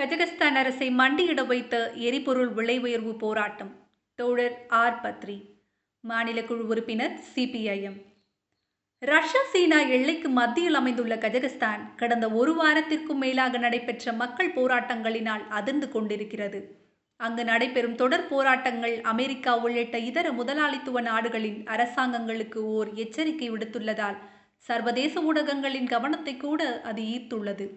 Kazakhstan அரசை மண்டியிட வைத்த எரிபொருள் விலை உயர்வு போராட்டம். தோழர் ஆர். பத்ரி. மாநில குழு உறுப்பினர் சிபிஐஎம் ரஷ்யா சீனா எல்லைக்கு மத்தியில் அமைந்துள்ள கஜகஸ்தான் கடந்த ஒரு வாரத்திற்கும் மேலாக நடைபெற்ற மக்கள் போராட்டங்களினால் அதிர்ந்து கொண்டிருக்கிறது. அங்கு நடைபெறும் தொடர் போராட்டங்கள் அமெரிக்கா உள்ளிட்ட இதர முதலாளித்துவ நாடுகளின் அரசாங்கங்களுக்கு ஓர் எச்சரிக்கை விடுத்துள்ளதால் சர்வதேச ஊடகங்களின் கவனத்தை கூட அது ஈர்த்துள்ளது.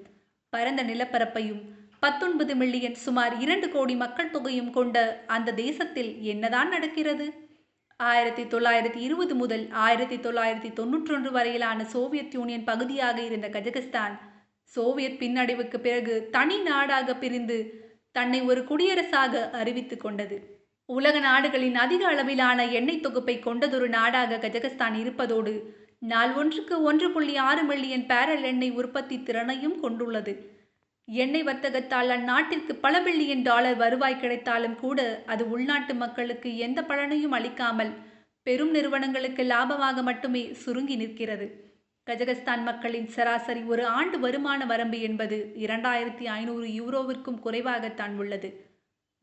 பரந்த நிலப்பரப்பையும் பத்தொன்பது மில்லியன் சுமார் இரண்டு கோடி மக்கள் தொகையும் கொண்ட அந்த தேசத்தில் என்னதான் நடக்கிறது? ஆயிரத்தி தொள்ளாயிரத்தி இருபது முதல் ஆயிரத்தி தொள்ளாயிரத்தி தொன்னூற்றொன்று வரையிலான சோவியத் யூனியன் பகுதியாக இருந்த கஜகஸ்தான் சோவியத் பின்னடைவுக்கு பிறகு தனி நாடாக பிரிந்து தன்னை ஒரு குடியரசாக அறிவித்து கொண்டது. உலக நாடுகளின் அதிக அளவிலான எண்ணெய் தொகுப்பை கொண்டதொரு நாடாக கஜகஸ்தான் இருப்பதோடு நாள் ஒன்றுக்கு ஒன்று புள்ளி ஆறு மில்லியன் பேரல் எண்ணெய் உற்பத்தி திறனையும் கொண்டுள்ளது. எண்ணெய் வர்த்தகத்தால் அந்நாட்டிற்கு பல பில்லியன் டாலர் வருவாய் கிடைத்தாலும் கூட அது உள்நாட்டு மக்களுக்கு எந்த பலனையும் அளிக்காமல் பெரும் நிறுவனங்களுக்கு லாபமாக மட்டுமே சுருங்கி நிற்கிறது. கஜகஸ்தான் மக்களின் சராசரி ஒரு ஆண்டு வருமான வரம்பு என்பது இரண்டாயிரத்தி ஐநூறு யூரோவிற்கும் குறைவாகத்தான் உள்ளது.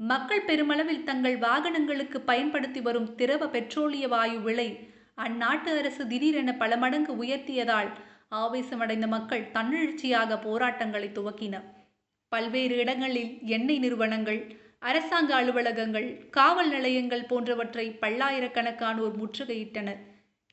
மக்கள் பெருமளவில் தங்கள் வாகனங்களுக்கு பயன்படுத்தி வரும் திரவ பெட்ரோலிய வாயு விலை அந்நாட்டு அரசு திடீரென பல மடங்கு உயர்த்தியதால் ஆவேசமடைந்த மக்கள் தன்னெழுச்சியாக போராட்டங்களை துவக்கின பல்வேறு இடங்களில் எண்ணெய் நிறுவனங்கள் அரசாங்க அலுவலகங்கள் காவல் நிலையங்கள் போன்றவற்றை பல்லாயிரக்கணக்கானோர் முற்றுகையிட்டனர்.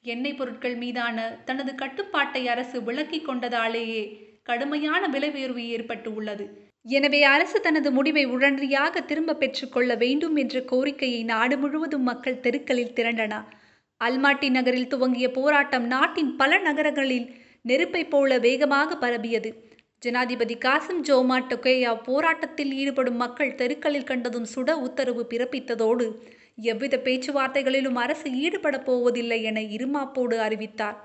எண்ணெய் பொருட்கள் மீதான தனது கட்டுப்பாட்டை அரசு விலக்கிக் கொண்டதாலேயே கடுமையான விலை உயர்வு ஏற்பட்டு உள்ளது. எனவே அரசு தனது முடிவை உடனடியாக திரும்ப பெற்றுக்கொள்ள வேண்டும் என்ற கோரிக்கையை நாடு முழுவதும் மக்கள் தெருக்களில் திரண்டன. அல்மாட்டி நகரில் துவங்கிய போராட்டம் நாட்டின் பல நகரங்களில் நெருப்பை போல வேகமாக பரவியது. ஜனாதிபதி காசிம் ஜோமா டொகேயா போராட்டத்தில் ஈடுபடும் மக்கள் தெருக்களில் கண்டதும் சுட உத்தரவு பிறப்பித்ததோடு எவ்வித பேச்சுவார்த்தைகளிலும் அரசு ஈடுபட போவதில்லை என இருமாப்போடு அறிவித்தார்.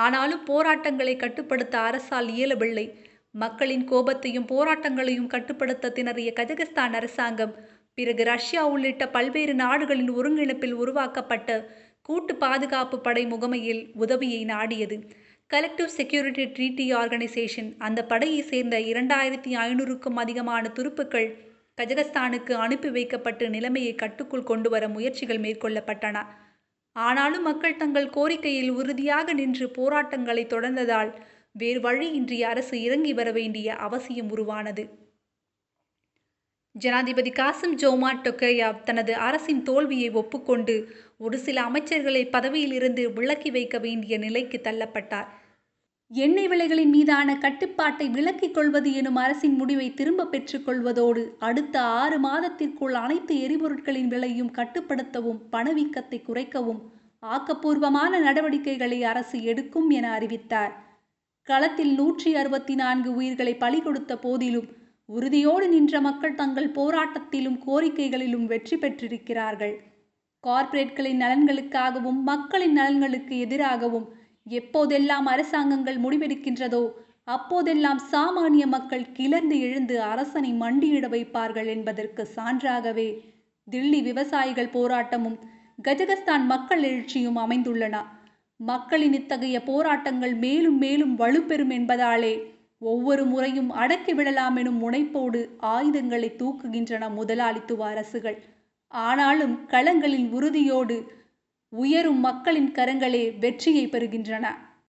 ஆனாலும் போராட்டங்களை கட்டுப்படுத்த அரசால் இயலவில்லை. மக்களின் கோபத்தையும் போராட்டங்களையும் கட்டுப்படுத்த திணறிய கஜகஸ்தான் அரசாங்கம் பிறகு ரஷ்யா உள்ளிட்ட பல்வேறு நாடுகளின் ஒருங்கிணைப்பில் உருவாக்கப்பட்ட கூட்டு பாதுகாப்பு படை முகமையில் உதவியை நாடியது. கலெக்டிவ் செக்யூரிட்டி ட்ரீட்டி ஆர்கனைசேஷன் அந்த படையை சேர்ந்த இரண்டாயிரத்தி ஐநூறுக்கும் அதிகமான துருப்புக்கள் கஜகஸ்தானுக்கு அனுப்பி வைக்கப்பட்டு நிலைமையை கட்டுக்குள் கொண்டு வர முயற்சிகள் மேற்கொள்ளப்பட்டன. ஆனாலும் மக்கள் தங்கள் கோரிக்கையில் உறுதியாக நின்று போராட்டங்களை தொடர்ந்ததால் வேறு வழியின்றி அரசு இறங்கி வர வேண்டிய அவசியம் உருவானது. ஜனாதிபதி காசிம் ஜோமா டொக்கையாவ் தனது அரசின் தோல்வியை ஒப்புக்கொண்டு ஒரு சில அமைச்சர்களை பதவியிலிருந்து விலக்கி வைக்க வேண்டிய நிலைக்கு தள்ளப்பட்டார். எண்ணெய் விலைகளின் மீதான கட்டுப்பாட்டை விலக்கிக் கொள்வது எனும் அரசின் முடிவை திரும்ப பெற்றுக்கொள்வதோடு அடுத்த ஆறு மாதத்திற்குள் அனைத்து எரிபொருட்களின் விலையும் கட்டுப்படுத்தவும் பணவீக்கத்தை குறைக்கவும் ஆக்கப்பூர்வமான நடவடிக்கைகளை அரசு எடுக்கும் என அறிவித்தார். களத்தில் நூற்றி அறுபத்தி நான்கு உயிர்களை பலி கொடுத்த போதிலும் உறுதியோடு நின்ற மக்கள் தங்கள் போராட்டத்திலும் கோரிக்கைகளிலும் வெற்றி பெற்றிருக்கிறார்கள். கார்ப்பரேட்களின் நலன்களுக்காகவும் மக்களின் நலன்களுக்கு எதிராகவும் எப்போதெல்லாம் அரசாங்கங்கள் முடிவெடுக்கின்றதோ அப்போதெல்லாம் சாமானிய மக்கள் கிளர்ந்து எழுந்து அரசனை மண்டியிட வைப்பார்கள் என்பதற்கு சான்றாகவே தில்லி விவசாயிகள் போராட்டமும் கஜகஸ்தான் மக்கள் எழுச்சியும் அமைந்துள்ளன. மக்களின் இத்தகைய போராட்டங்கள் மேலும் மேலும் வலுப்பெறும் என்பதாலே ஒவ்வொரு முறையும் அடக்கி விடலாம் எனும் முனைப்போடு ஆயுதங்களை தூக்குகின்றன முதலாளித்துவ அரசுகள். ஆனாலும் களங்களின் உறுதியோடு உயரும் மக்களின் கரங்களே வெற்றியை பெறுகின்றன.